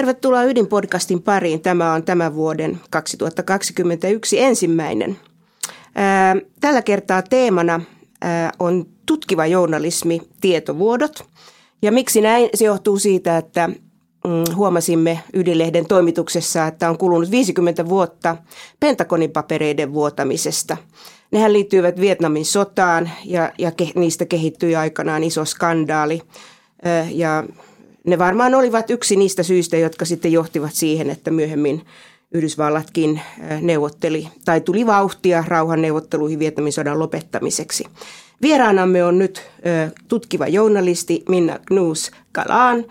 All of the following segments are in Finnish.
Tervetuloa Ydinpodcastin pariin. Tämä on tämän vuoden 2021 ensimmäinen. Tällä kertaa teemana on tutkiva journalismi, tietovuodot. Ja miksi näin? Se johtuu siitä, että mm, huomasimme Ydinlehden toimituksessa, että on kulunut 50 vuotta Pentagonin papereiden vuotamisesta. Nehän liittyivät Vietnamin sotaan ja, ja niistä kehittyi aikanaan iso skandaali. Ja ne varmaan olivat yksi niistä syistä, jotka sitten johtivat siihen, että myöhemmin Yhdysvallatkin neuvotteli tai tuli vauhtia rauhanneuvotteluihin Vietnamin sodan lopettamiseksi. Vieraanamme on nyt tutkiva journalisti Minna Knus Kalaan,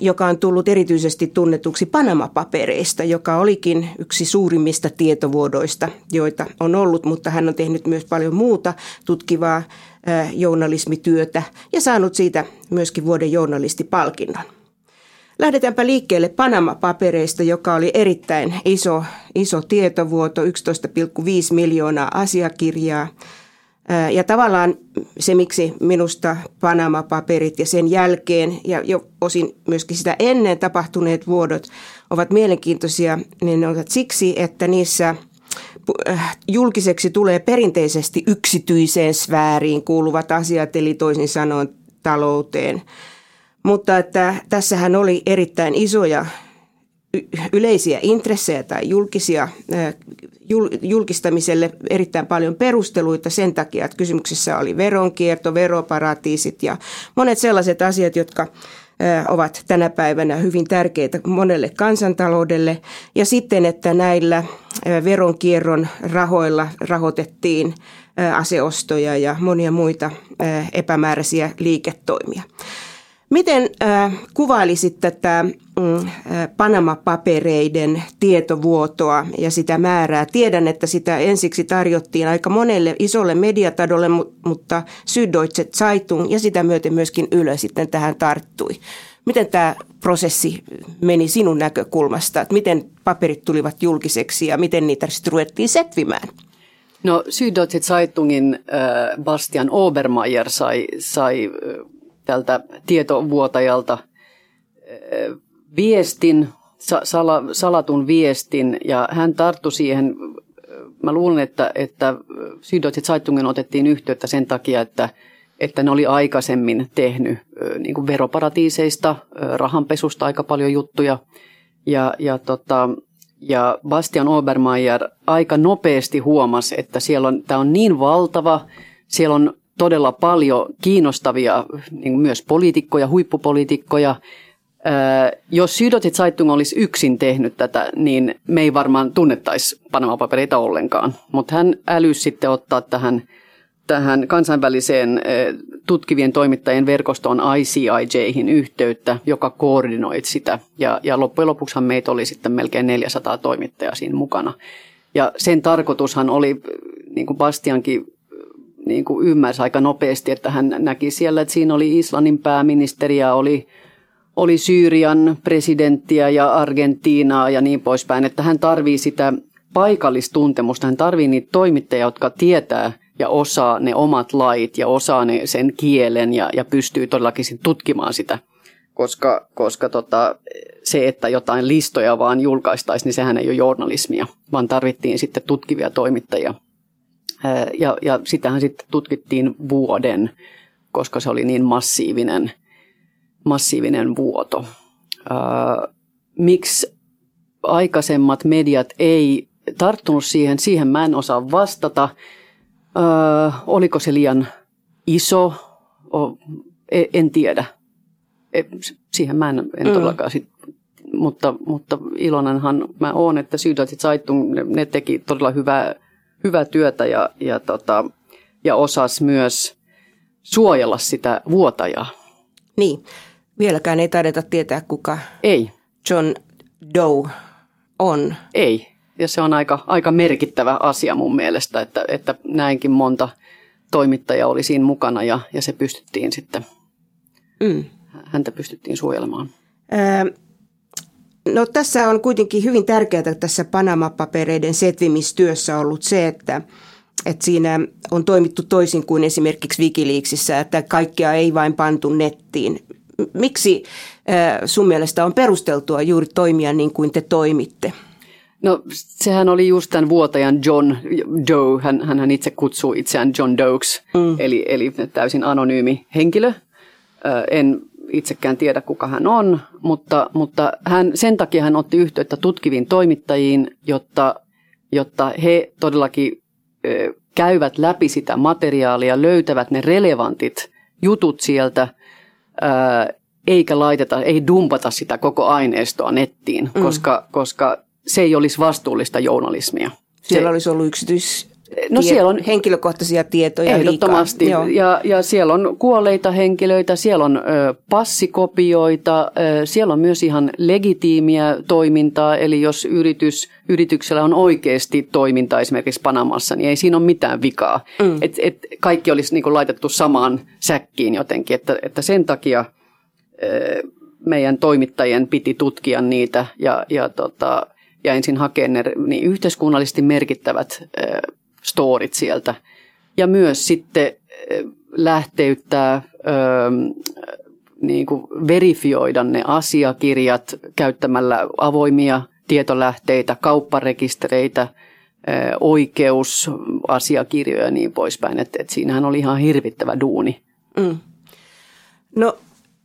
joka on tullut erityisesti tunnetuksi Panama-papereista, joka olikin yksi suurimmista tietovuodoista, joita on ollut, mutta hän on tehnyt myös paljon muuta tutkivaa journalismityötä ja saanut siitä myöskin vuoden journalistipalkinnon. Lähdetäänpä liikkeelle Panama-papereista, joka oli erittäin iso, iso tietovuoto, 11,5 miljoonaa asiakirjaa. Ja tavallaan se, miksi minusta Panama-paperit ja sen jälkeen ja jo osin myöskin sitä ennen tapahtuneet vuodot ovat mielenkiintoisia, niin ne ovat siksi, että niissä – julkiseksi tulee perinteisesti yksityiseen sfääriin kuuluvat asiat, eli toisin sanoen talouteen. Mutta että tässähän oli erittäin isoja yleisiä intressejä tai julkisia, äh, julkistamiselle erittäin paljon perusteluita sen takia, että kysymyksessä oli veronkierto, veroparatiisit ja monet sellaiset asiat, jotka ovat tänä päivänä hyvin tärkeitä monelle kansantaloudelle. Ja sitten, että näillä veronkierron rahoilla rahoitettiin aseostoja ja monia muita epämääräisiä liiketoimia. Miten äh, kuvailisit tätä mm, Panama-papereiden tietovuotoa ja sitä määrää? Tiedän, että sitä ensiksi tarjottiin aika monelle isolle mediatadolle, mutta Süddeutsche Zeitung ja sitä myöten myöskin Ylö sitten tähän tarttui. Miten tämä prosessi meni sinun näkökulmasta? Että miten paperit tulivat julkiseksi ja miten niitä sitten ruvettiin setvimään? No Süddeutsche Zeitungin äh, Bastian Obermeier sai, sai tältä tietovuotajalta viestin, sala, salatun viestin ja hän tarttui siihen. Mä luulen, että, että Süddeutsche Zeitungen otettiin yhteyttä sen takia, että, että ne oli aikaisemmin tehnyt niin kuin veroparatiiseista, rahanpesusta aika paljon juttuja. Ja, ja, tota, ja Bastian Obermeier aika nopeasti huomasi, että siellä on, tämä on niin valtava, siellä on todella paljon kiinnostavia niin myös poliitikkoja, huippupoliitikkoja. jos Süddeutsche Zeitung olisi yksin tehnyt tätä, niin me ei varmaan tunnettaisi Panama-papereita ollenkaan. Mutta hän älysi sitten ottaa tähän, tähän kansainväliseen tutkivien toimittajien verkostoon ICIJhin yhteyttä, joka koordinoi sitä. Ja, ja loppujen lopuksihan meitä oli sitten melkein 400 toimittajaa siinä mukana. Ja sen tarkoitushan oli, niin kuin Bastiankin niin kuin ymmärsi aika nopeasti, että hän näki siellä, että siinä oli Islannin pääministeriä, oli, oli Syyrian presidenttiä ja Argentiinaa ja niin poispäin, että hän tarvii sitä paikallistuntemusta, hän tarvii niitä toimittajia, jotka tietää ja osaa ne omat lait ja osaa ne sen kielen ja, ja pystyy todellakin tutkimaan sitä. Koska, koska tota, se, että jotain listoja vaan julkaistaisiin, niin sehän ei ole journalismia, vaan tarvittiin sitten tutkivia toimittajia – ja, ja sitähän sitten tutkittiin vuoden, koska se oli niin massiivinen, massiivinen vuoto. miksi aikaisemmat mediat ei tarttunut siihen, siihen mä en osaa vastata. oliko se liian iso? E, en tiedä. E, siihen mä en, en mm. todellakaan sit, mutta, mutta iloinenhan mä oon, että Süddeutsche Zeitung, ne, ne teki todella hyvää hyvää työtä ja, ja, tota, ja osasi myös suojella sitä vuotajaa. Niin, vieläkään ei taideta tietää kuka ei. John Doe on. Ei, ja se on aika, aika merkittävä asia mun mielestä, että, että näinkin monta toimittajaa oli siinä mukana ja, ja se pystyttiin sitten, mm. häntä pystyttiin suojelemaan. Öö, No tässä on kuitenkin hyvin tärkeää tässä Panama-papereiden setvimistyössä ollut se, että, että siinä on toimittu toisin kuin esimerkiksi Wikileaksissa, että kaikkea ei vain pantu nettiin. miksi sun mielestä on perusteltua juuri toimia niin kuin te toimitte? No sehän oli just tämän vuotajan John Doe, hän, hän itse kutsuu itseään John Dokes, mm. eli, eli täysin anonyymi henkilö. En itsekään tiedä, kuka hän on, mutta, mutta hän, sen takia hän otti yhteyttä tutkiviin toimittajiin, jotta, jotta he todellakin ö, käyvät läpi sitä materiaalia, löytävät ne relevantit jutut sieltä, ö, eikä laiteta, ei dumpata sitä koko aineistoa nettiin, mm. koska, koska se ei olisi vastuullista journalismia. Siellä se, olisi ollut yksityis, No siellä on henkilökohtaisia tietoja Ehdottomasti. Ja, ja siellä on kuolleita henkilöitä, siellä on ö, passikopioita, ö, siellä on myös ihan legitiimiä toimintaa. Eli jos yritys, yrityksellä on oikeasti toiminta esimerkiksi Panamassa, niin ei siinä ole mitään vikaa. Mm. Et, et kaikki olisi niin laitettu samaan säkkiin jotenkin. Että, että sen takia ö, meidän toimittajien piti tutkia niitä ja, ja, tota, ja ensin hakea ne niin yhteiskunnallisesti merkittävät storit sieltä. Ja myös sitten lähteyttää, niin kuin verifioida ne asiakirjat käyttämällä avoimia tietolähteitä, kaupparekistereitä, oikeusasiakirjoja ja niin poispäin. Että et siinähän oli ihan hirvittävä duuni. Mm. No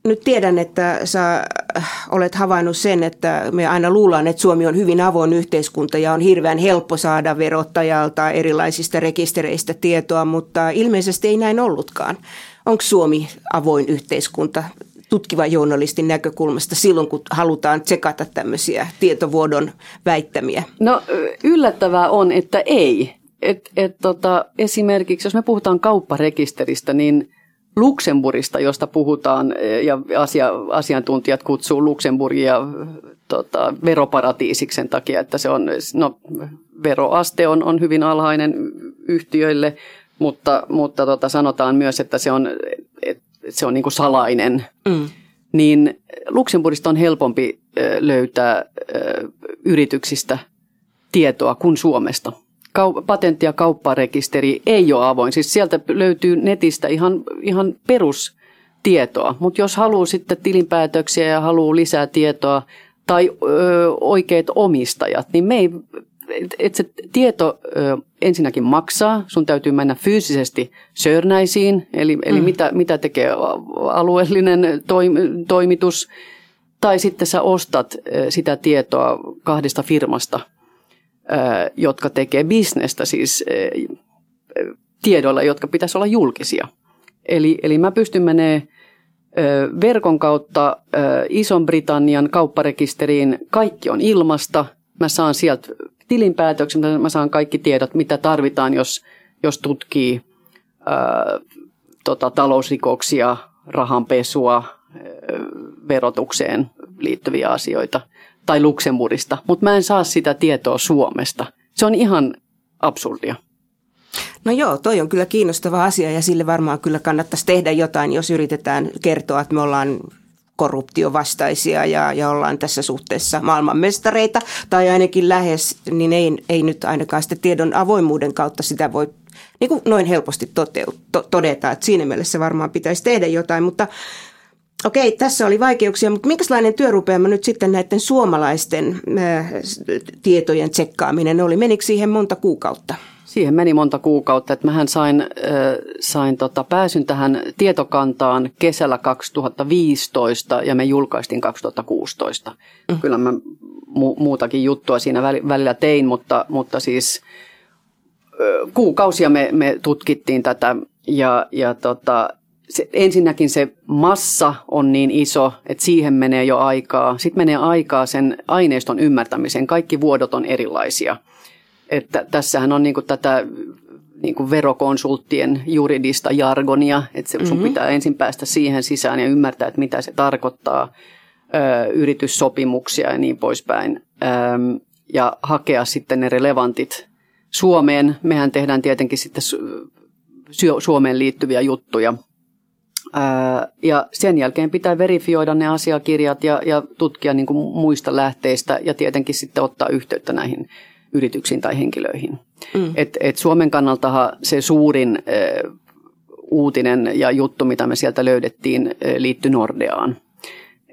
nyt tiedän, että sä äh, olet havainnut sen, että me aina luullaan, että Suomi on hyvin avoin yhteiskunta ja on hirveän helppo saada verottajalta erilaisista rekistereistä tietoa, mutta ilmeisesti ei näin ollutkaan. Onko Suomi avoin yhteiskunta tutkivan journalistin näkökulmasta silloin, kun halutaan tsekata tämmöisiä tietovuodon väittämiä? No yllättävää on, että ei. Et, et tota, esimerkiksi jos me puhutaan kaupparekisteristä, niin – Luxemburista, josta puhutaan, e, ja asia, asiantuntijat kutsuu Luxemburgia tota, veroparatiisiksi sen takia, että se on, no, veroaste on, on hyvin alhainen yhtiöille, mutta, mutta tota, sanotaan myös, että se on, että se on niin kuin salainen. Mm. Niin Luxemburgista on helpompi löytää yrityksistä tietoa kuin Suomesta patentti- ja kaupparekisteri ei ole avoin. Siis sieltä löytyy netistä ihan, ihan perustietoa, mutta jos haluaa sitten tilinpäätöksiä ja haluaa lisää tietoa tai ö, oikeat omistajat, niin me ei, et se tieto ö, ensinnäkin maksaa, sun täytyy mennä fyysisesti sörnäisiin, eli, eli mm. mitä, mitä tekee alueellinen toim, toimitus, tai sitten sä ostat sitä tietoa kahdesta firmasta – jotka tekee bisnestä siis tiedoilla, jotka pitäisi olla julkisia. Eli, eli mä pystyn menemään verkon kautta Ison-Britannian kaupparekisteriin. Kaikki on ilmasta. Mä saan sieltä tilinpäätöksen, mä saan kaikki tiedot, mitä tarvitaan, jos, jos tutkii ää, tota, talousrikoksia, rahanpesua, ää, verotukseen liittyviä asioita – tai Luxemburgista, mutta mä en saa sitä tietoa Suomesta. Se on ihan absurdia. No joo, toi on kyllä kiinnostava asia ja sille varmaan kyllä kannattaisi tehdä jotain, jos yritetään kertoa, että me ollaan korruptiovastaisia ja, ja ollaan tässä suhteessa maailmanmestareita tai ainakin lähes, niin ei, ei nyt ainakaan sitten tiedon avoimuuden kautta sitä voi niin kuin noin helposti toteut, to, todeta, että siinä mielessä varmaan pitäisi tehdä jotain, mutta Okei, tässä oli vaikeuksia, mutta minkälainen työrupeama nyt sitten näiden suomalaisten äh, tietojen tsekkaaminen oli? Menikö siihen monta kuukautta? Siihen meni monta kuukautta, että mähän sain, äh, sain tota, pääsyn tähän tietokantaan kesällä 2015 ja me julkaistiin 2016. Mm. Kyllä mä mu- muutakin juttua siinä välillä tein, mutta, mutta siis äh, kuukausia me, me tutkittiin tätä ja, ja tota, se, ensinnäkin se massa on niin iso, että siihen menee jo aikaa. Sitten menee aikaa sen aineiston ymmärtämiseen. Kaikki vuodot on erilaisia. Että tässähän on niin tätä niin verokonsulttien juridista jargonia, että sun mm-hmm. pitää ensin päästä siihen sisään ja ymmärtää, että mitä se tarkoittaa, ö, yrityssopimuksia ja niin poispäin. Ö, ja hakea sitten ne relevantit Suomeen. Mehän tehdään tietenkin sitten Suomeen liittyviä juttuja – ja sen jälkeen pitää verifioida ne asiakirjat ja, ja tutkia niin kuin muista lähteistä ja tietenkin sitten ottaa yhteyttä näihin yrityksiin tai henkilöihin. Mm. Et, et Suomen kannalta se suurin äh, uutinen ja juttu, mitä me sieltä löydettiin, liittyi Nordeaan.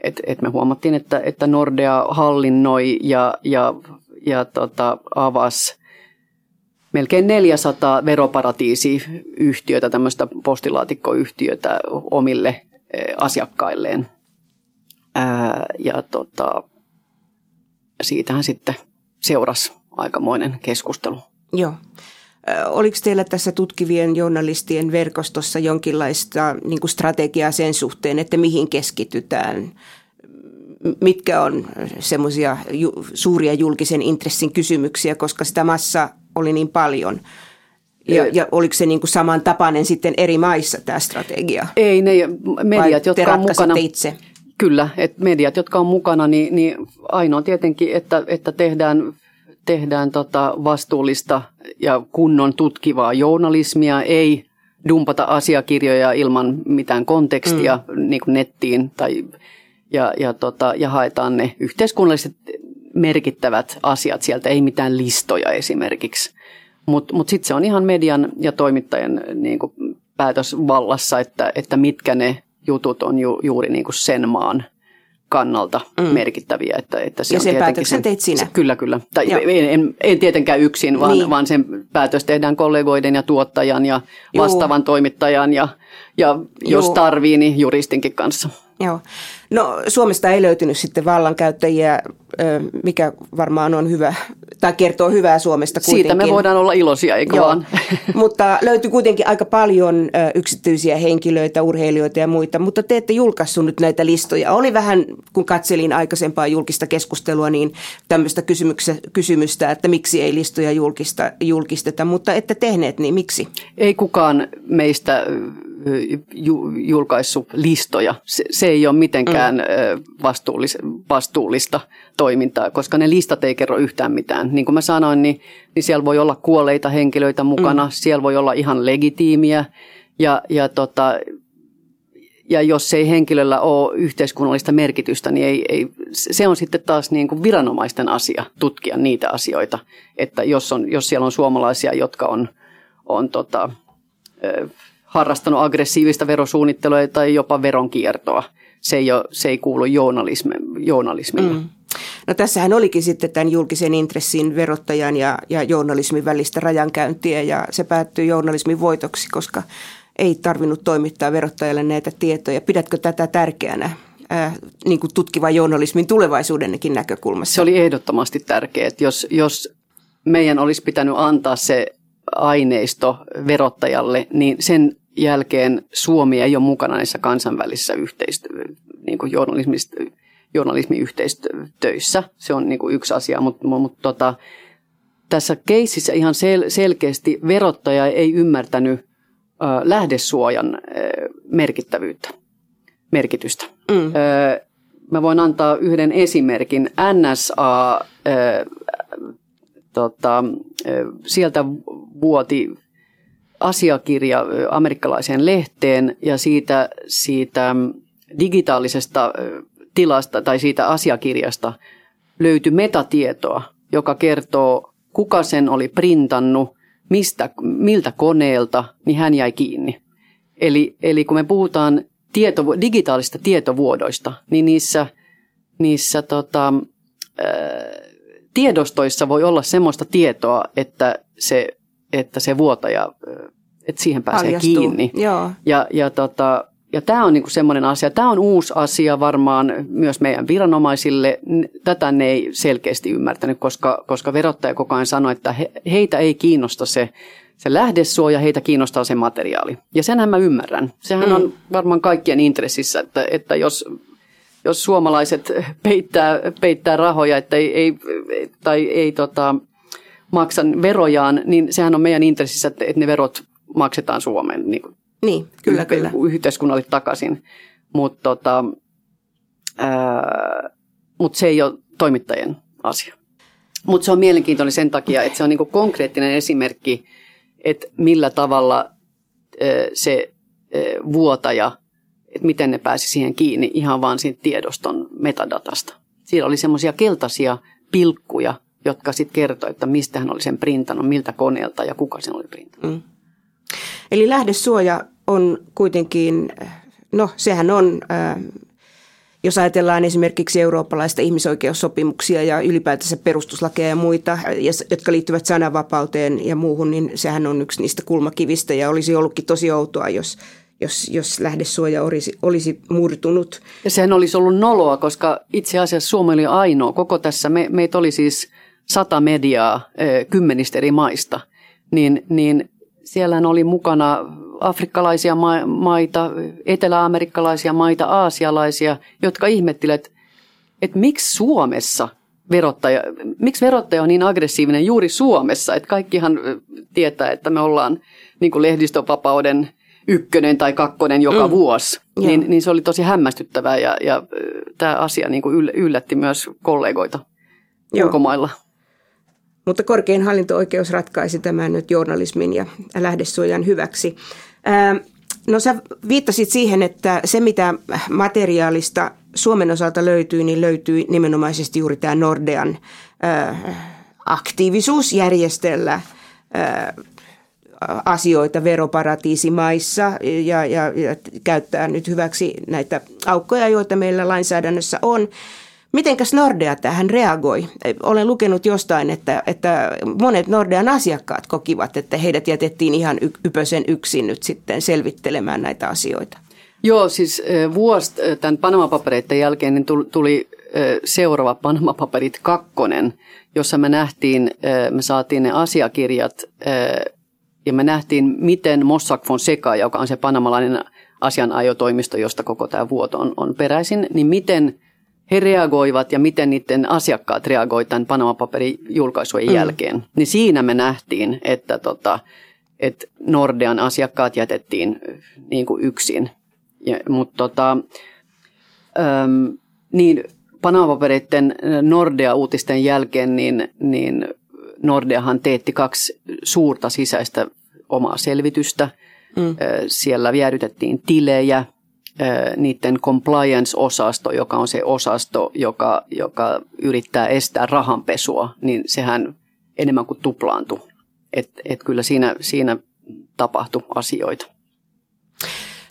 Et, et me huomattiin, että, että Nordea hallinnoi ja, ja, ja tota, avasi melkein 400 veroparatiisiyhtiötä, tämmöistä postilaatikkoyhtiötä omille asiakkailleen. Ää, ja tota, siitähän sitten seurasi aikamoinen keskustelu. Joo. Oliko teillä tässä tutkivien journalistien verkostossa jonkinlaista niin kuin strategiaa sen suhteen, että mihin keskitytään? Mitkä on semmoisia ju- suuria julkisen intressin kysymyksiä, koska sitä massa oli niin paljon? Ja, ja oliko se niin kuin samantapainen sitten eri maissa tämä strategia? Ei, ne mediat, Vai jotka on mukana. itse? Kyllä, että mediat, jotka on mukana, niin, niin ainoa tietenkin, että, että tehdään, tehdään tota vastuullista ja kunnon tutkivaa journalismia, ei dumpata asiakirjoja ilman mitään kontekstia mm. niin kuin nettiin tai, ja, ja, tota, ja haetaan ne yhteiskunnalliset merkittävät asiat sieltä, ei mitään listoja esimerkiksi. Mutta mut sitten se on ihan median ja toimittajien niin kuin päätösvallassa, että, että mitkä ne jutut on ju, juuri niin kuin sen maan kannalta mm. merkittäviä. Että, että se ja on sen päätöksen sen, teit sinä? Se, kyllä, kyllä. Tai en, en, en tietenkään yksin, vaan, niin. vaan sen päätös tehdään kollegoiden ja tuottajan ja vastaavan Juu. toimittajan ja, ja jos tarvii, niin juristinkin kanssa. Joo. No Suomesta ei löytynyt sitten vallankäyttäjiä, mikä varmaan on hyvä, tai kertoo hyvää Suomesta kuitenkin. Siitä me voidaan olla iloisia, eikö Joo. vaan? mutta löytyy kuitenkin aika paljon yksityisiä henkilöitä, urheilijoita ja muita, mutta te ette julkaissut nyt näitä listoja. Oli vähän, kun katselin aikaisempaa julkista keskustelua, niin tämmöistä kysymystä, että miksi ei listoja julkista, julkisteta, mutta ette tehneet, niin miksi? Ei kukaan meistä julkaissut listoja. Se, se ei ole mitenkään mm. vastuullis, vastuullista toimintaa, koska ne listat ei kerro yhtään mitään. Niin kuin mä sanoin, niin, niin siellä voi olla kuolleita henkilöitä mukana, mm. siellä voi olla ihan legitiimiä ja, ja, tota, ja jos ei henkilöllä ole yhteiskunnallista merkitystä, niin ei, ei, se on sitten taas niin kuin viranomaisten asia tutkia niitä asioita. Että jos, on, jos siellä on suomalaisia, jotka on, on tota, harrastanut aggressiivista verosuunnittelua tai jopa veronkiertoa. Se ei, ole, se ei kuulu journalismi, journalismille. Mm. No tässähän olikin sitten tämän julkisen intressin verottajan ja, ja journalismin välistä rajankäyntiä ja se päättyi journalismin voitoksi, koska ei tarvinnut toimittaa verottajalle näitä tietoja. Pidätkö tätä tärkeänä ää, niin kuin tutkivan journalismin tulevaisuudenkin näkökulmassa? Se oli ehdottomasti tärkeää, että jos, jos meidän olisi pitänyt antaa se aineisto verottajalle, niin sen jälkeen Suomi ei ole mukana näissä kansainvälisissä yhteistyö, niin kuin journalismiyhteistyössä. Se on niin kuin yksi asia, mutta, mutta tota, tässä keississä ihan sel- selkeästi verottaja ei ymmärtänyt ö, lähdesuojan ö, merkittävyyttä, merkitystä. Mm. Ö, mä voin antaa yhden esimerkin. NSA, ö, tota, sieltä vuoti asiakirja amerikkalaiseen lehteen ja siitä, siitä digitaalisesta tilasta tai siitä asiakirjasta löytyi metatietoa, joka kertoo, kuka sen oli printannut, mistä, miltä koneelta, niin hän jäi kiinni. Eli, eli kun me puhutaan tieto, digitaalista tietovuodoista, niin niissä, niissä tota, ää, tiedostoissa voi olla semmoista tietoa, että se että se vuotaja, että siihen pääsee Paljastuu. kiinni. Joo. Ja, ja, tota, ja tämä on niinku semmoinen asia, tämä on uusi asia varmaan myös meidän viranomaisille. Tätä ne ei selkeästi ymmärtänyt, koska, koska verottaja koko ajan sanoi, että he, heitä ei kiinnosta se, se lähdesuoja, heitä kiinnostaa se materiaali. Ja senhän mä ymmärrän. Sehän mm. on varmaan kaikkien intressissä, että, että jos, jos suomalaiset peittää, peittää rahoja että ei, ei, tai ei tota, maksan verojaan, niin sehän on meidän intressissä, että, ne verot maksetaan Suomeen niin, niin kyllä, kyllä. yhteiskunnalle takaisin. Mutta tota, mut se ei ole toimittajien asia. Mutta se on mielenkiintoinen sen takia, että se on niinku konkreettinen esimerkki, että millä tavalla se vuotaja, että miten ne pääsi siihen kiinni ihan vaan siitä tiedoston metadatasta. Siinä oli semmoisia keltaisia pilkkuja, jotka sitten kertoi, että mistä hän oli sen printannut, miltä koneelta ja kuka sen oli printannut. Mm. Eli lähdesuoja on kuitenkin, no sehän on äh, jos ajatellaan esimerkiksi eurooppalaista ihmisoikeussopimuksia ja ylipäätänsä perustuslakeja ja muita, jotka liittyvät sananvapauteen ja muuhun, niin sehän on yksi niistä kulmakivistä ja olisi ollutkin tosi outoa, jos, jos, jos lähdesuoja olisi, olisi murtunut. Ja sehän olisi ollut noloa, koska itse asiassa Suomi oli ainoa. Koko tässä, me, meitä oli siis sata mediaa kymmenistä eri maista, niin, niin siellä oli mukana afrikkalaisia maita, eteläamerikkalaisia maita, aasialaisia, jotka ihmettivät, että miksi Suomessa verottaja, miksi verottaja on niin aggressiivinen juuri Suomessa, että kaikkihan tietää, että me ollaan niin kuin lehdistövapauden ykkönen tai kakkonen joka mm. vuosi. Niin, niin se oli tosi hämmästyttävää ja, ja tämä asia niin kuin yllätti myös kollegoita Joo. ulkomailla. Mutta korkein hallinto-oikeus ratkaisi tämän nyt journalismin ja lähdesuojan hyväksi. Ää, no sä viittasit siihen, että se mitä materiaalista Suomen osalta löytyy, niin löytyy nimenomaisesti juuri tämä Nordean ää, aktiivisuus järjestellä ää, asioita veroparatiisimaissa ja, ja, ja käyttää nyt hyväksi näitä aukkoja, joita meillä lainsäädännössä on. Mitenkäs Nordea tähän reagoi? Olen lukenut jostain, että, että monet Nordean asiakkaat kokivat, että heidät jätettiin ihan ypösen yksin nyt sitten selvittelemään näitä asioita. Joo, siis vuosi tämän Panama-papereiden jälkeen niin tuli seuraava Panama-paperit kakkonen, jossa me nähtiin, me saatiin ne asiakirjat ja me nähtiin, miten Mossack Fonseca, joka on se panamalainen asianajotoimisto, josta koko tämä vuoto on, on peräisin, niin miten – he reagoivat ja miten niiden asiakkaat reagoivat tämän Panama-paperin julkaisujen mm. jälkeen. Niin siinä me nähtiin, että, tota, että Nordean asiakkaat jätettiin niin kuin yksin. Ja, mutta tota, äm, niin Panama-papereiden Nordea-uutisten jälkeen, niin, niin Nordeahan teetti kaksi suurta sisäistä omaa selvitystä. Mm. Siellä jäädytettiin tilejä, niiden compliance-osasto, joka on se osasto, joka, joka yrittää estää rahanpesua, niin sehän enemmän kuin tuplaantui. Et, et kyllä siinä, siinä tapahtui asioita.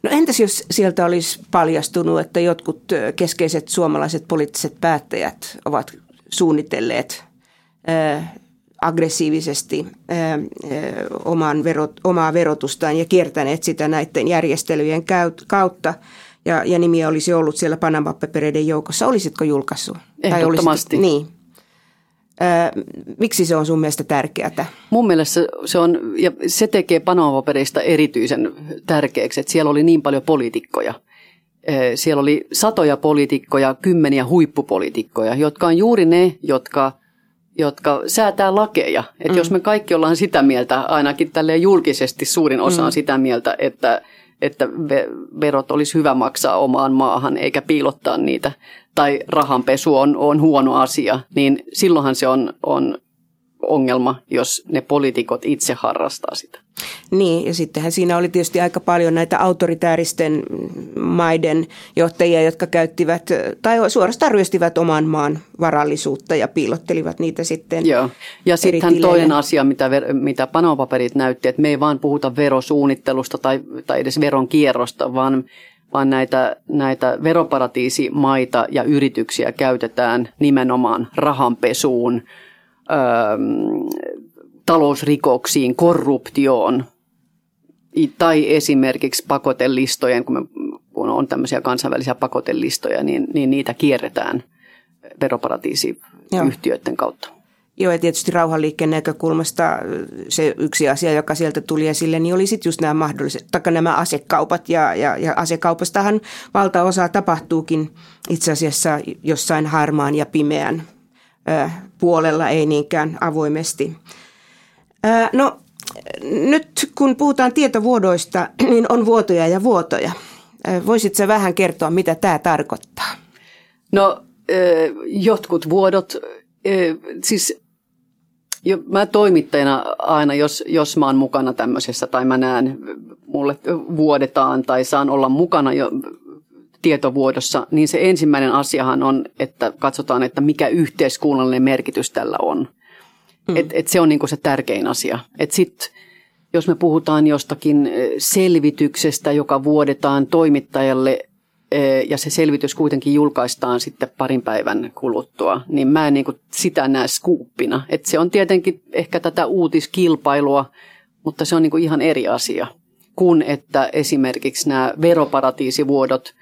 No entäs jos sieltä olisi paljastunut, että jotkut keskeiset suomalaiset poliittiset päättäjät ovat suunnitelleet aggressiivisesti oman verot, omaa verotustaan ja kiertäneet sitä näiden järjestelyjen kautta ja, ja nimiä olisi ollut siellä Panama-papereiden joukossa, olisitko julkaissut? Ehdottomasti. Tai niin. Ö, miksi se on sun mielestä tärkeää? Mun mielestä se on, ja se tekee Panama-papereista erityisen tärkeäksi, että siellä oli niin paljon poliitikkoja. Siellä oli satoja poliitikkoja, kymmeniä huippupoliitikkoja, jotka on juuri ne, jotka – jotka säätää lakeja. Että mm. jos me kaikki ollaan sitä mieltä, ainakin tälle julkisesti suurin osa mm. on sitä mieltä, että, että verot olisi hyvä maksaa omaan maahan eikä piilottaa niitä, tai rahanpesu on, on huono asia, niin silloinhan se on, on ongelma, jos ne poliitikot itse harrastaa sitä. Niin, ja sittenhän siinä oli tietysti aika paljon näitä autoritääristen maiden johtajia, jotka käyttivät tai suorastaan ryöstivät oman maan varallisuutta ja piilottelivat niitä sitten Joo. Ja sitten toinen asia, mitä, mitä panopaperit näytti, että me ei vaan puhuta verosuunnittelusta tai, tai edes veronkierrosta, vaan vaan näitä, näitä veroparatiisimaita ja yrityksiä käytetään nimenomaan rahanpesuun, talousrikoksiin, korruptioon tai esimerkiksi pakotelistojen, kun, me, kun on tämmöisiä kansainvälisiä pakotelistoja, niin, niin niitä kierretään veroparatiisiyhtiöiden kautta. Joo, ja tietysti rauhanliikkeen näkökulmasta se yksi asia, joka sieltä tuli esille, niin oli sitten just nämä mahdolliset, taikka nämä asekaupat, ja, ja, ja asekaupastahan valtaosa tapahtuukin itse asiassa jossain harmaan ja pimeän ö, puolella, ei niinkään avoimesti. No nyt kun puhutaan tietovuodoista, niin on vuotoja ja vuotoja. Voisitko vähän kertoa, mitä tämä tarkoittaa? No jotkut vuodot, siis mä toimittajana aina, jos, jos mä oon mukana tämmöisessä tai mä näen, mulle vuodetaan tai saan olla mukana jo tietovuodossa, niin se ensimmäinen asiahan on, että katsotaan, että mikä yhteiskunnallinen merkitys tällä on – Mm. Et, et se on niinku se tärkein asia. Et sit, jos me puhutaan jostakin selvityksestä, joka vuodetaan toimittajalle, ja se selvitys kuitenkin julkaistaan sitten parin päivän kuluttua, niin mä en niin kuin sitä näe skuuppina. Että se on tietenkin ehkä tätä uutiskilpailua, mutta se on niin kuin ihan eri asia kuin että esimerkiksi nämä veroparatiisivuodot,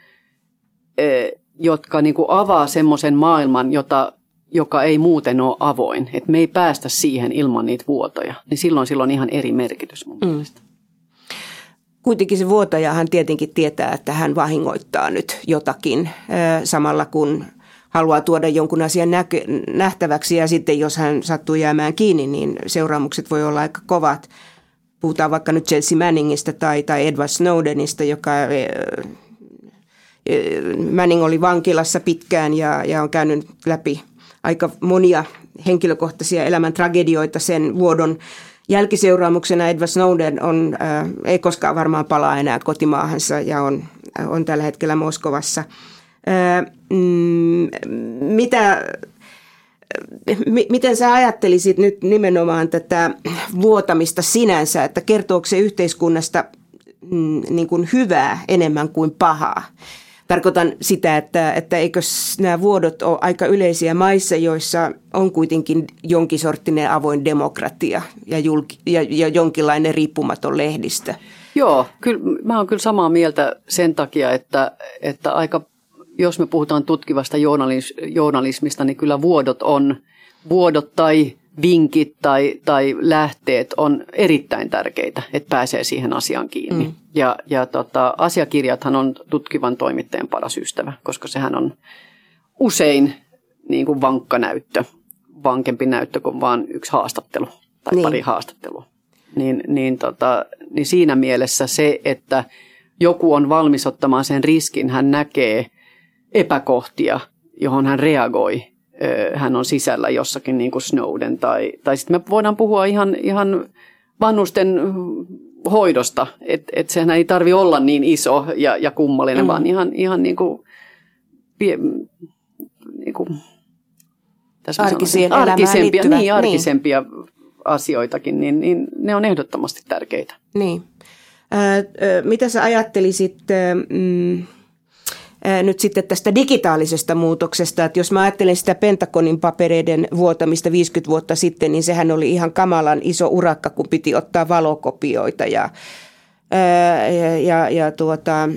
jotka niin kuin avaa semmoisen maailman, jota, joka ei muuten ole avoin. Että me ei päästä siihen ilman niitä vuotoja. Niin silloin sillä on ihan eri merkitys mun mm. mielestä. Kuitenkin se vuotajahan tietenkin tietää, että hän vahingoittaa nyt jotakin samalla kun haluaa tuoda jonkun asian näkö, nähtäväksi ja sitten jos hän sattuu jäämään kiinni, niin seuraamukset voi olla aika kovat. Puhutaan vaikka nyt Chelsea Manningista tai, tai Edward Snowdenista, joka Manning oli vankilassa pitkään ja, ja on käynyt läpi aika monia henkilökohtaisia elämän tragedioita sen vuodon jälkiseuraamuksena Edward Snowden on, äh, ei koskaan varmaan palaa enää kotimaahansa ja on, on tällä hetkellä Moskovassa. Äh, mm, mitä, äh, miten sä ajattelisit nyt nimenomaan tätä vuotamista sinänsä, että kertooko se yhteiskunnasta mm, niin kuin hyvää enemmän kuin pahaa? Tarkoitan sitä, että, että eikö nämä vuodot ole aika yleisiä maissa, joissa on kuitenkin jonkin sorttinen avoin demokratia ja, julki, ja, ja jonkinlainen riippumaton lehdistö. Joo, kyllä, mä oon kyllä samaa mieltä sen takia, että, että aika, jos me puhutaan tutkivasta journalis, journalismista, niin kyllä vuodot on, vuodot tai vinkit tai, tai lähteet on erittäin tärkeitä, että pääsee siihen asiaan kiinni. Mm. Ja, ja tota, asiakirjathan on tutkivan toimittajan paras ystävä, koska sehän on usein niin kuin vankka näyttö, vankempi näyttö kuin vain yksi haastattelu tai niin. pari haastattelua. Niin, niin, tota, niin siinä mielessä se, että joku on valmis ottamaan sen riskin, hän näkee epäkohtia, johon hän reagoi hän on sisällä jossakin niin kuin Snowden. Tai, tai sitten me voidaan puhua ihan, ihan vanhusten hoidosta, että et sehän ei tarvi olla niin iso ja, ja kummallinen, mm. vaan ihan, ihan niin kuin, pie, niin kuin Arkiseen arkisempia, niin, niin, arkisempia niin. asioitakin, niin, niin ne on ehdottomasti tärkeitä. Niin. Äh, mitä sä ajattelisit... Äh, nyt sitten tästä digitaalisesta muutoksesta, että jos mä ajattelen sitä Pentagonin papereiden vuotamista 50 vuotta sitten, niin sehän oli ihan kamalan iso urakka, kun piti ottaa valokopioita ja ja, ja, ja tuota,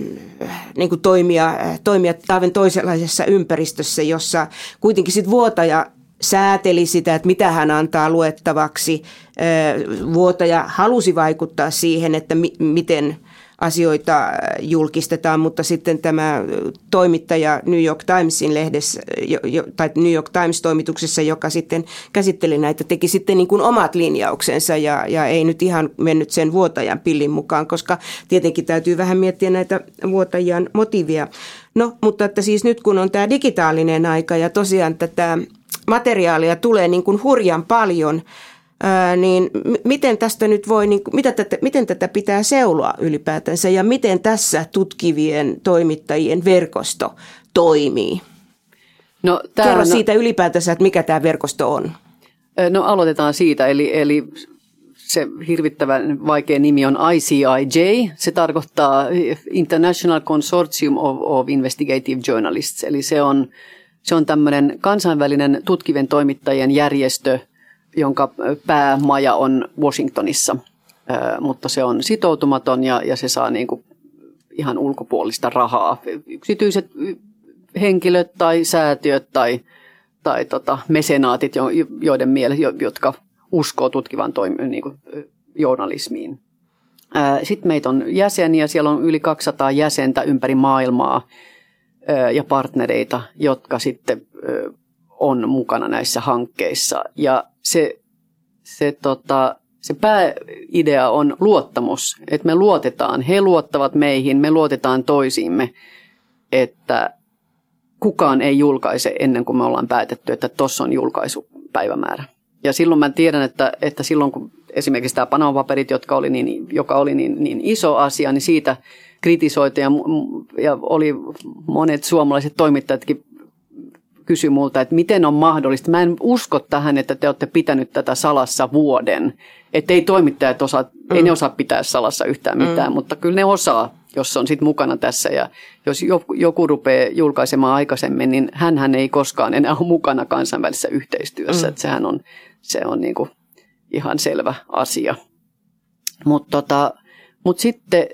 niin kuin toimia, toimia aivan toisenlaisessa ympäristössä, jossa kuitenkin sit vuotaja sääteli sitä, että mitä hän antaa luettavaksi. Vuotaja halusi vaikuttaa siihen, että mi- miten – asioita äh, julkistetaan, mutta sitten tämä toimittaja New York Timesin lehdessä tai New York Times-toimituksessa, joka sitten käsitteli näitä, teki sitten niin kuin omat linjauksensa ja, ja ei nyt ihan mennyt sen vuotajan pillin mukaan, koska tietenkin täytyy vähän miettiä näitä vuotajan motiivia. No, mutta että siis nyt kun on tämä digitaalinen aika ja tosiaan tätä materiaalia tulee niin kuin hurjan paljon – niin miten tästä nyt voi, niin, mitä tätä, miten tätä pitää seuloa ylipäätänsä ja miten tässä tutkivien toimittajien verkosto toimii? No, tää, Kerro no, siitä ylipäätänsä, että mikä tämä verkosto on. No aloitetaan siitä, eli, eli se hirvittävän vaikea nimi on ICIJ. Se tarkoittaa International Consortium of, of Investigative Journalists, eli se on, se on tämmöinen kansainvälinen tutkivien toimittajien järjestö – jonka päämaja on Washingtonissa, mutta se on sitoutumaton ja, ja se saa niin kuin ihan ulkopuolista rahaa. Yksityiset henkilöt tai säätiöt tai, tai tota, mesenaatit, joiden mielestä, jotka uskoo tutkivan toimi, niin kuin, journalismiin. Sitten meitä on jäseniä, siellä on yli 200 jäsentä ympäri maailmaa ja partnereita, jotka sitten on mukana näissä hankkeissa. Ja se, se, tota, se pääidea on luottamus, että me luotetaan, he luottavat meihin, me luotetaan toisiimme, että kukaan ei julkaise ennen kuin me ollaan päätetty, että tuossa on julkaisupäivämäärä. Ja silloin mä tiedän, että, että silloin kun esimerkiksi tämä Panama-paperit, jotka oli niin, joka oli niin, niin iso asia, niin siitä kritisoitiin ja, ja oli monet suomalaiset toimittajatkin kysyi multa, että miten on mahdollista. Mä en usko tähän, että te olette pitänyt tätä salassa vuoden. Että ei toimittajat osaa, mm. ei ne osaa pitää salassa yhtään mitään, mm. mutta kyllä ne osaa. jos on sitten mukana tässä. Ja jos joku rupeaa julkaisemaan aikaisemmin, niin hän ei koskaan enää ole mukana kansainvälisessä yhteistyössä. Mm. Että sehän on, se on niin kuin ihan selvä asia. Mutta tota, mut sitten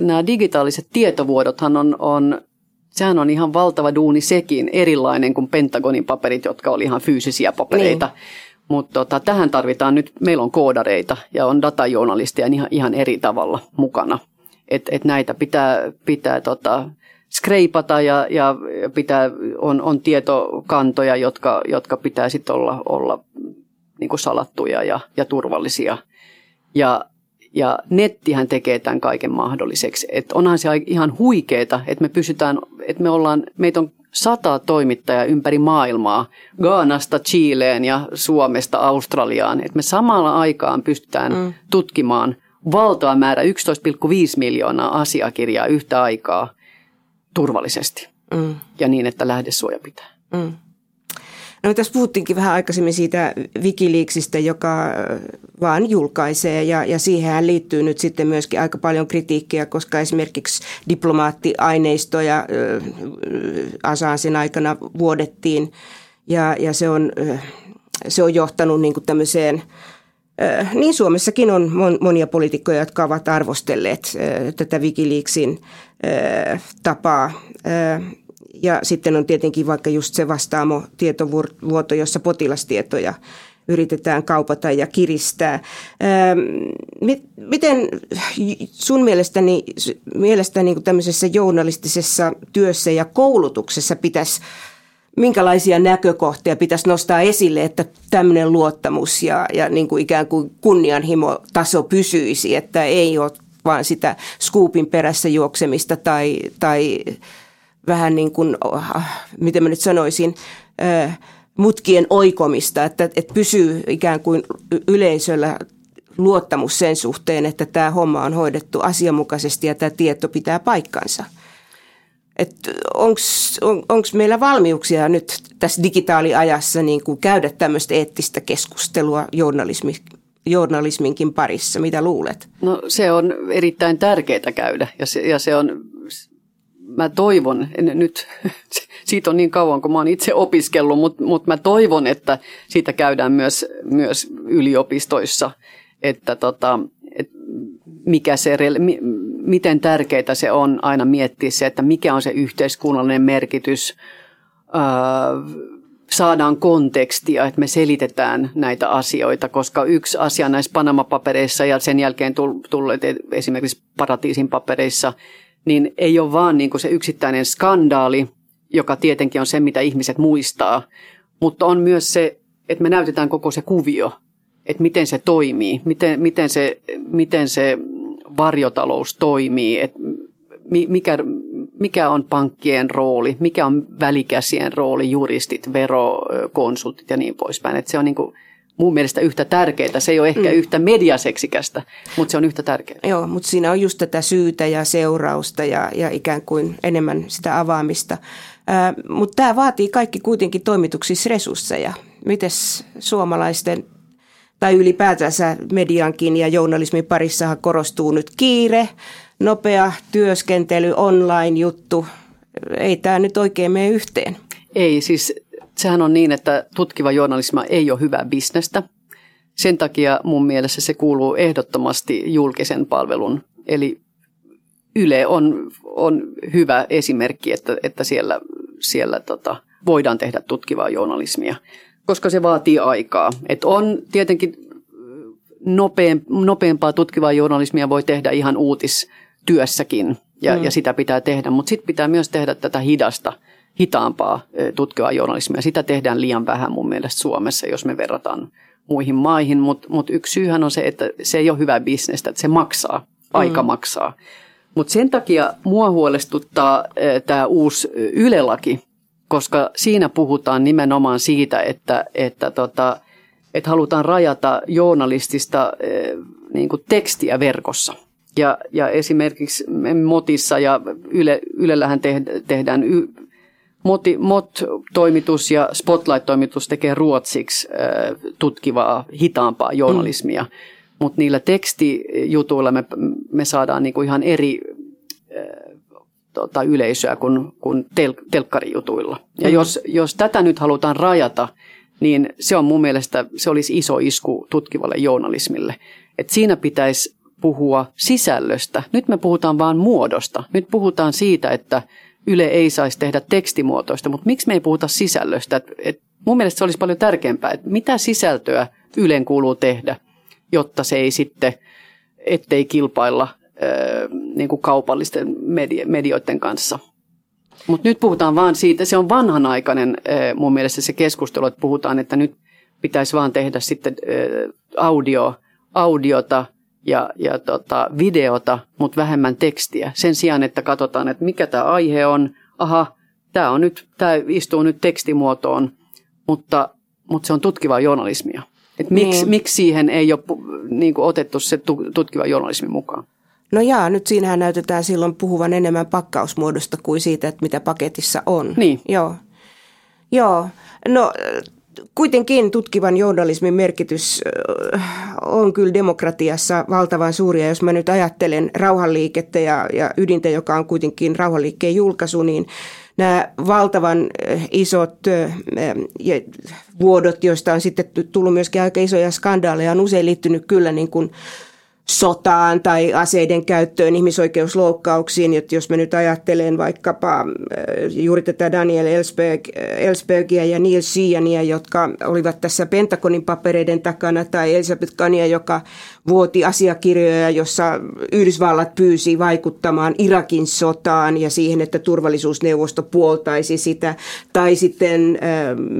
nämä digitaaliset tietovuodothan on, on sehän on ihan valtava duuni sekin, erilainen kuin Pentagonin paperit, jotka oli ihan fyysisiä papereita. Niin. Mutta tota, tähän tarvitaan nyt, meillä on koodareita ja on datajournalisteja ihan, ihan eri tavalla mukana. Et, et näitä pitää, pitää tota, skreipata ja, ja pitää, on, on tietokantoja, jotka, jotka pitää sitten olla, olla niin kuin salattuja ja, ja turvallisia. Ja ja nettihän tekee tämän kaiken mahdolliseksi. Et onhan se ihan huikeeta, että me pysytään, että me ollaan, meitä on sata toimittajaa ympäri maailmaa, Gaanasta Chileen ja Suomesta Australiaan, että me samalla aikaan pystytään mm. tutkimaan valtava määrä 11,5 miljoonaa asiakirjaa yhtä aikaa turvallisesti mm. ja niin, että lähdesuoja pitää. Mm. No tässä puhuttiinkin vähän aikaisemmin siitä Wikileaksista, joka vaan julkaisee ja, ja siihen liittyy nyt sitten myöskin aika paljon kritiikkiä, koska esimerkiksi diplomaattiaineistoja äh, Asansin aikana vuodettiin ja, ja se, on, se on johtanut niin kuin tämmöiseen niin Suomessakin on monia poliitikkoja, jotka ovat arvostelleet tätä Wikileaksin tapaa ja sitten on tietenkin vaikka just se vastaamo tietovuoto, jossa potilastietoja yritetään kaupata ja kiristää. Ähm, miten sun mielestäni, mielestäni niin tämmöisessä journalistisessa työssä ja koulutuksessa pitäisi minkälaisia näkökohtia pitäisi nostaa esille, että tämmöinen luottamus ja, ja niin kuin ikään kuin kunnianhimotaso pysyisi, että ei ole vaan sitä skuupin perässä juoksemista tai, tai vähän niin kuin, äh, miten mä nyt sanoisin, äh, mutkien oikomista, että, että pysyy ikään kuin yleisöllä luottamus sen suhteen, että tämä homma on hoidettu asianmukaisesti ja tämä tieto pitää paikkansa. Onko meillä valmiuksia nyt tässä digitaaliajassa niin kuin käydä tämmöistä eettistä keskustelua journalismi, journalisminkin parissa? Mitä luulet? No se on erittäin tärkeää käydä ja se, ja se on mä toivon, en nyt, siitä on niin kauan kuin mä oon itse opiskellut, mutta, mutta mä toivon, että siitä käydään myös, myös yliopistoissa, että tota, et mikä se, miten tärkeää se on aina miettiä se, että mikä on se yhteiskunnallinen merkitys, saadaan kontekstia, että me selitetään näitä asioita, koska yksi asia näissä Panama-papereissa ja sen jälkeen tulleet esimerkiksi Paratiisin papereissa – niin ei ole vaan niin kuin se yksittäinen skandaali, joka tietenkin on se, mitä ihmiset muistaa, mutta on myös se, että me näytetään koko se kuvio, että miten se toimii, miten, miten, se, miten se varjotalous toimii, että mikä, mikä on pankkien rooli, mikä on välikäsien rooli, juristit, verokonsultit ja niin poispäin. Että se on niin kuin, mun mielestä yhtä tärkeää. Se ei ole ehkä mm. yhtä mediaseksikästä, mutta se on yhtä tärkeää. Joo, mutta siinä on just tätä syytä ja seurausta ja, ja ikään kuin enemmän sitä avaamista. Äh, mutta tämä vaatii kaikki kuitenkin toimituksissa resursseja. Mites suomalaisten tai ylipäätänsä mediankin ja journalismin parissahan korostuu nyt kiire, nopea työskentely, online-juttu. Ei tämä nyt oikein mene yhteen. Ei, siis sehän on niin, että tutkiva journalismi ei ole hyvää bisnestä. Sen takia mun mielestä se kuuluu ehdottomasti julkisen palvelun. Eli Yle on, on hyvä esimerkki, että, että siellä, siellä tota, voidaan tehdä tutkivaa journalismia, koska se vaatii aikaa. Et on tietenkin nopeampaa tutkivaa journalismia voi tehdä ihan uutistyössäkin, ja, mm. ja sitä pitää tehdä, mutta sitten pitää myös tehdä tätä hidasta – hitaampaa tutkivaa journalismia. Sitä tehdään liian vähän mun mielestä Suomessa, jos me verrataan muihin maihin, mutta mut yksi syyhän on se, että se ei ole hyvä bisnestä, että se maksaa, aika mm. maksaa. Mutta sen takia mua huolestuttaa tämä uusi ylelaki, koska siinä puhutaan nimenomaan siitä, että, että, tota, että halutaan rajata journalistista niin kuin tekstiä verkossa. Ja, ja esimerkiksi Motissa ja Yle, Ylellähän tehdään Moti, MOT-toimitus ja Spotlight-toimitus tekee ruotsiksi tutkivaa, hitaampaa journalismia. Mm. mutta niillä tekstijutuilla me, me saadaan niinku ihan eri äh, tota, yleisöä kuin, kuin tel, telkkarijutuilla. Ja mm. jos, jos tätä nyt halutaan rajata, niin se on mun mielestä, se olisi iso isku tutkivalle journalismille. Et siinä pitäisi puhua sisällöstä. Nyt me puhutaan vain muodosta. Nyt puhutaan siitä, että Yle ei saisi tehdä tekstimuotoista, mutta miksi me ei puhuta sisällöstä? Et, et mun mielestä se olisi paljon tärkeämpää, että mitä sisältöä Ylen kuuluu tehdä, jotta se ei sitten, ettei kilpailla niin kuin kaupallisten medioiden kanssa. Mutta nyt puhutaan vaan siitä, se on vanhanaikainen mun mielestä se keskustelu, että puhutaan, että nyt pitäisi vaan tehdä sitten audio, audiota ja, ja tota, videota, mutta vähemmän tekstiä. Sen sijaan, että katsotaan, että mikä tämä aihe on. Aha, tämä on nyt, tämä istuu nyt tekstimuotoon, mutta, mutta se on tutkivaa journalismia. Et miksi, niin. miksi siihen ei ole niin kuin, otettu se tutkiva journalismi mukaan? No jaa, nyt siinähän näytetään silloin puhuvan enemmän pakkausmuodosta kuin siitä, että mitä paketissa on. Niin. Joo. Joo. No kuitenkin tutkivan journalismin merkitys on kyllä demokratiassa valtavan suuri. Ja jos mä nyt ajattelen rauhanliikettä ja, ja ydintä, joka on kuitenkin rauhanliikkeen julkaisu, niin nämä valtavan isot vuodot, joista on sitten tullut myöskin aika isoja skandaaleja, on usein liittynyt kyllä niin kuin sotaan tai aseiden käyttöön, ihmisoikeusloukkauksiin. Että jos me nyt ajattelen vaikkapa äh, juuri tätä Daniel Ellsberg, Ellsbergia ja Neil Sheehania, jotka olivat tässä Pentagonin papereiden takana, tai Elisabeth Kania, joka vuoti asiakirjoja, jossa Yhdysvallat pyysi vaikuttamaan Irakin sotaan ja siihen, että turvallisuusneuvosto puoltaisi sitä, tai sitten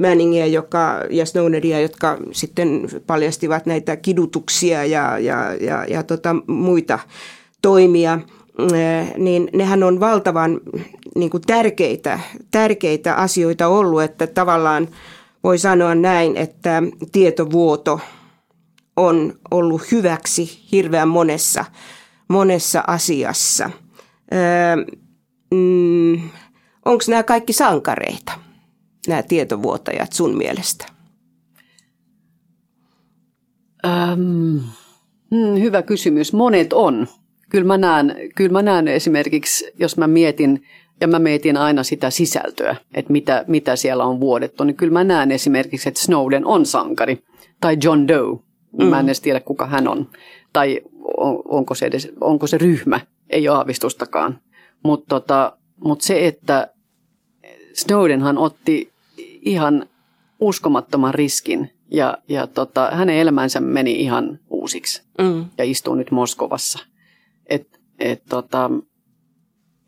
Manningia joka, ja Snowdenia, jotka sitten paljastivat näitä kidutuksia ja, ja, ja, ja tota, muita toimia, niin nehän on valtavan niin kuin tärkeitä, tärkeitä asioita ollut, että tavallaan voi sanoa näin, että tietovuoto – on ollut hyväksi hirveän monessa, monessa asiassa. Öö, mm, Onko nämä kaikki sankareita, nämä sun mielestä? Ähm, hyvä kysymys. Monet on. Kyllä mä, näen, kyllä mä näen esimerkiksi, jos mä mietin, ja mä mietin aina sitä sisältöä, että mitä, mitä siellä on vuodettu, niin kyllä mä näen esimerkiksi, että Snowden on sankari, tai John Doe Mm. Mä en edes tiedä, kuka hän on. Tai on, onko, se edes, onko se ryhmä, ei ole aavistustakaan. Mutta tota, mut se, että Snowdenhan otti ihan uskomattoman riskin ja, ja tota, hänen elämänsä meni ihan uusiksi mm. ja istuu nyt Moskovassa. Et, et, tota,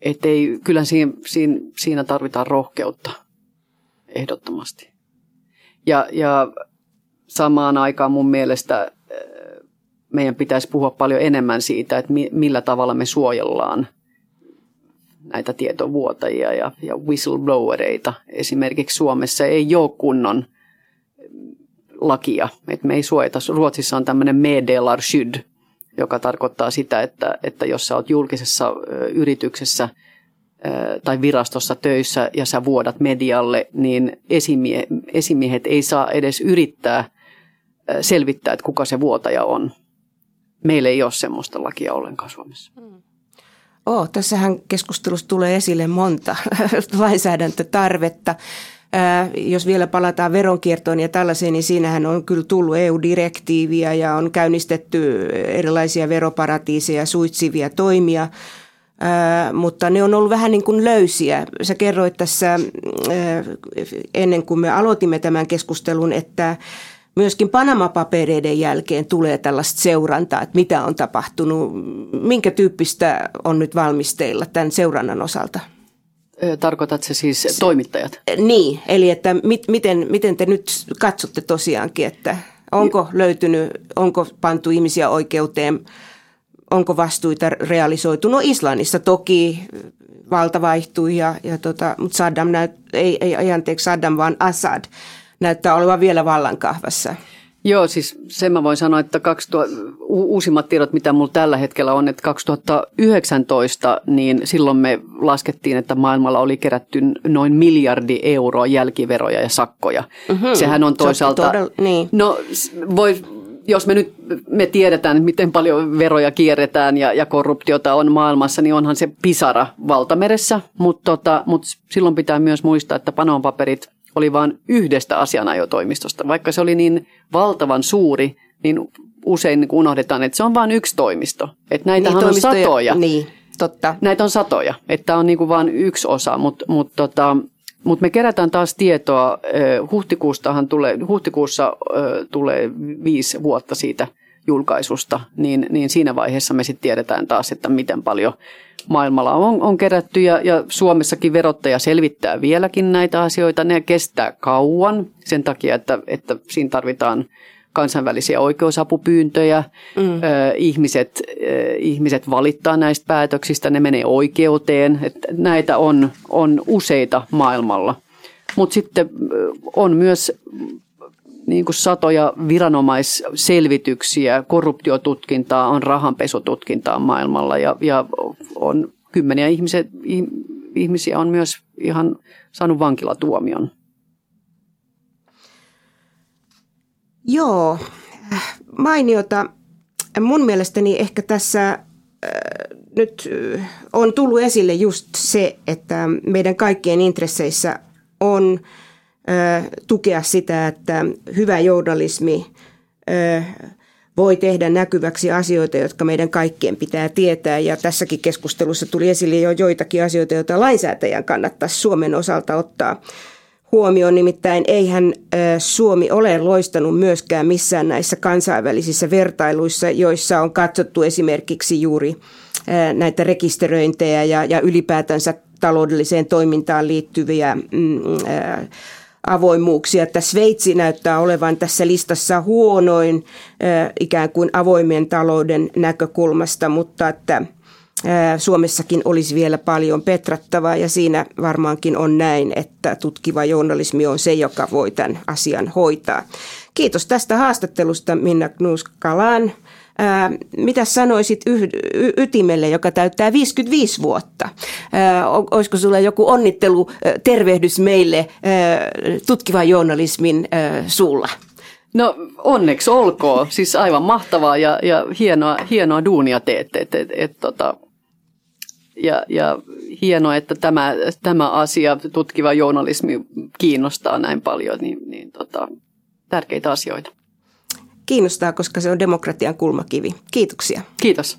et ei, kyllä siinä, siinä, siinä tarvitaan rohkeutta ehdottomasti. Ja, ja samaan aikaan mun mielestä meidän pitäisi puhua paljon enemmän siitä, että millä tavalla me suojellaan näitä tietovuotajia ja, ja whistleblowereita. Esimerkiksi Suomessa ei ole kunnon lakia, että me ei suojata. Ruotsissa on tämmöinen meddelarskydd, joka tarkoittaa sitä, että, että jos sä oot julkisessa yrityksessä tai virastossa töissä ja sä vuodat medialle, niin esimie, esimiehet ei saa edes yrittää selvittää, että kuka se vuotaja on. Meillä ei ole semmoista lakia ollenkaan Suomessa. Mm. Oh, tässähän keskustelussa tulee esille monta lainsäädäntötarvetta. Ää, jos vielä palataan veronkiertoon ja tällaiseen, niin siinähän on kyllä tullut EU-direktiiviä ja on käynnistetty erilaisia veroparatiiseja suitsivia toimia. Mutta ne on ollut vähän niin kuin löysiä. Sä kerroit tässä ennen kuin me aloitimme tämän keskustelun, että myöskin Panama-papereiden jälkeen tulee tällaista seurantaa, että mitä on tapahtunut, minkä tyyppistä on nyt valmisteilla tämän seurannan osalta? Tarkoitat se siis toimittajat? Niin, eli että mit, miten, miten te nyt katsotte tosiaankin, että onko löytynyt, onko pantu ihmisiä oikeuteen, onko vastuita realisoitu? No Islannissa toki valta vaihtui, ja, ja tota, mutta Saddam näyt, ei, ei anteeksi Saddam, vaan Assad – näyttää olevan vielä vallankahvassa. Joo, siis sen mä voin sanoa, että 2000, uusimmat tiedot, mitä mulla tällä hetkellä on, että 2019, niin silloin me laskettiin, että maailmalla oli kerätty noin miljardi euroa jälkiveroja ja sakkoja. Mm-hmm. Sehän on toisaalta... Todella, niin. No, voi, jos me nyt me tiedetään, miten paljon veroja kierretään ja, ja korruptiota on maailmassa, niin onhan se pisara valtameressä, mutta tota, mut silloin pitää myös muistaa, että Panon-paperit oli vain yhdestä asianajotoimistosta. Vaikka se oli niin valtavan suuri, niin usein niin unohdetaan, että se on vain yksi toimisto. Että näitähän niin, on satoja. Niin, totta. Näitä on satoja, että on niin vain yksi osa, mutta mut tota, mut me kerätään taas tietoa. Huhtikuustahan tulee, huhtikuussa tulee viisi vuotta siitä julkaisusta, niin, niin siinä vaiheessa me sitten tiedetään taas, että miten paljon maailmalla on, on kerätty ja, ja Suomessakin verottaja selvittää vieläkin näitä asioita. Ne kestää kauan sen takia, että, että siinä tarvitaan kansainvälisiä oikeusapupyyntöjä. Mm. ihmiset, ihmiset valittaa näistä päätöksistä, ne menee oikeuteen. Että näitä on, on useita maailmalla. Mutta sitten on myös niin kuin satoja viranomaisselvityksiä, korruptiotutkintaa, on rahanpesututkintaa maailmalla ja, ja on kymmeniä ihmiset, ihmisiä on myös ihan saanut vankilatuomion. Joo, mainiota. Mun mielestäni ehkä tässä äh, nyt äh, on tullut esille just se, että meidän kaikkien intresseissä on äh, tukea sitä, että hyvä journalismi voi tehdä näkyväksi asioita, jotka meidän kaikkien pitää tietää. Ja tässäkin keskustelussa tuli esille jo joitakin asioita, joita lainsäätäjän kannattaisi Suomen osalta ottaa huomioon. Nimittäin eihän Suomi ole loistanut myöskään missään näissä kansainvälisissä vertailuissa, joissa on katsottu esimerkiksi juuri näitä rekisteröintejä ja, ylipäätänsä taloudelliseen toimintaan liittyviä mm, avoimuuksia, että Sveitsi näyttää olevan tässä listassa huonoin ikään kuin avoimen talouden näkökulmasta, mutta että Suomessakin olisi vielä paljon petrattavaa ja siinä varmaankin on näin, että tutkiva journalismi on se, joka voi tämän asian hoitaa. Kiitos tästä haastattelusta Minna Knuskalaan. Mitä sanoisit y- y- ytimelle, joka täyttää 55 vuotta? Ää, olisiko sulla joku onnittelu, ää, tervehdys meille ää, tutkivan journalismin ää, suulla? No onneksi olkoon, siis aivan mahtavaa ja, ja hienoa, hienoa duunia teette. Et, et, et, tota, ja, ja hienoa, että tämä, tämä asia, tutkiva journalismi, kiinnostaa näin paljon, niin, niin tota, tärkeitä asioita kiinnostaa, koska se on demokratian kulmakivi. Kiitoksia. Kiitos.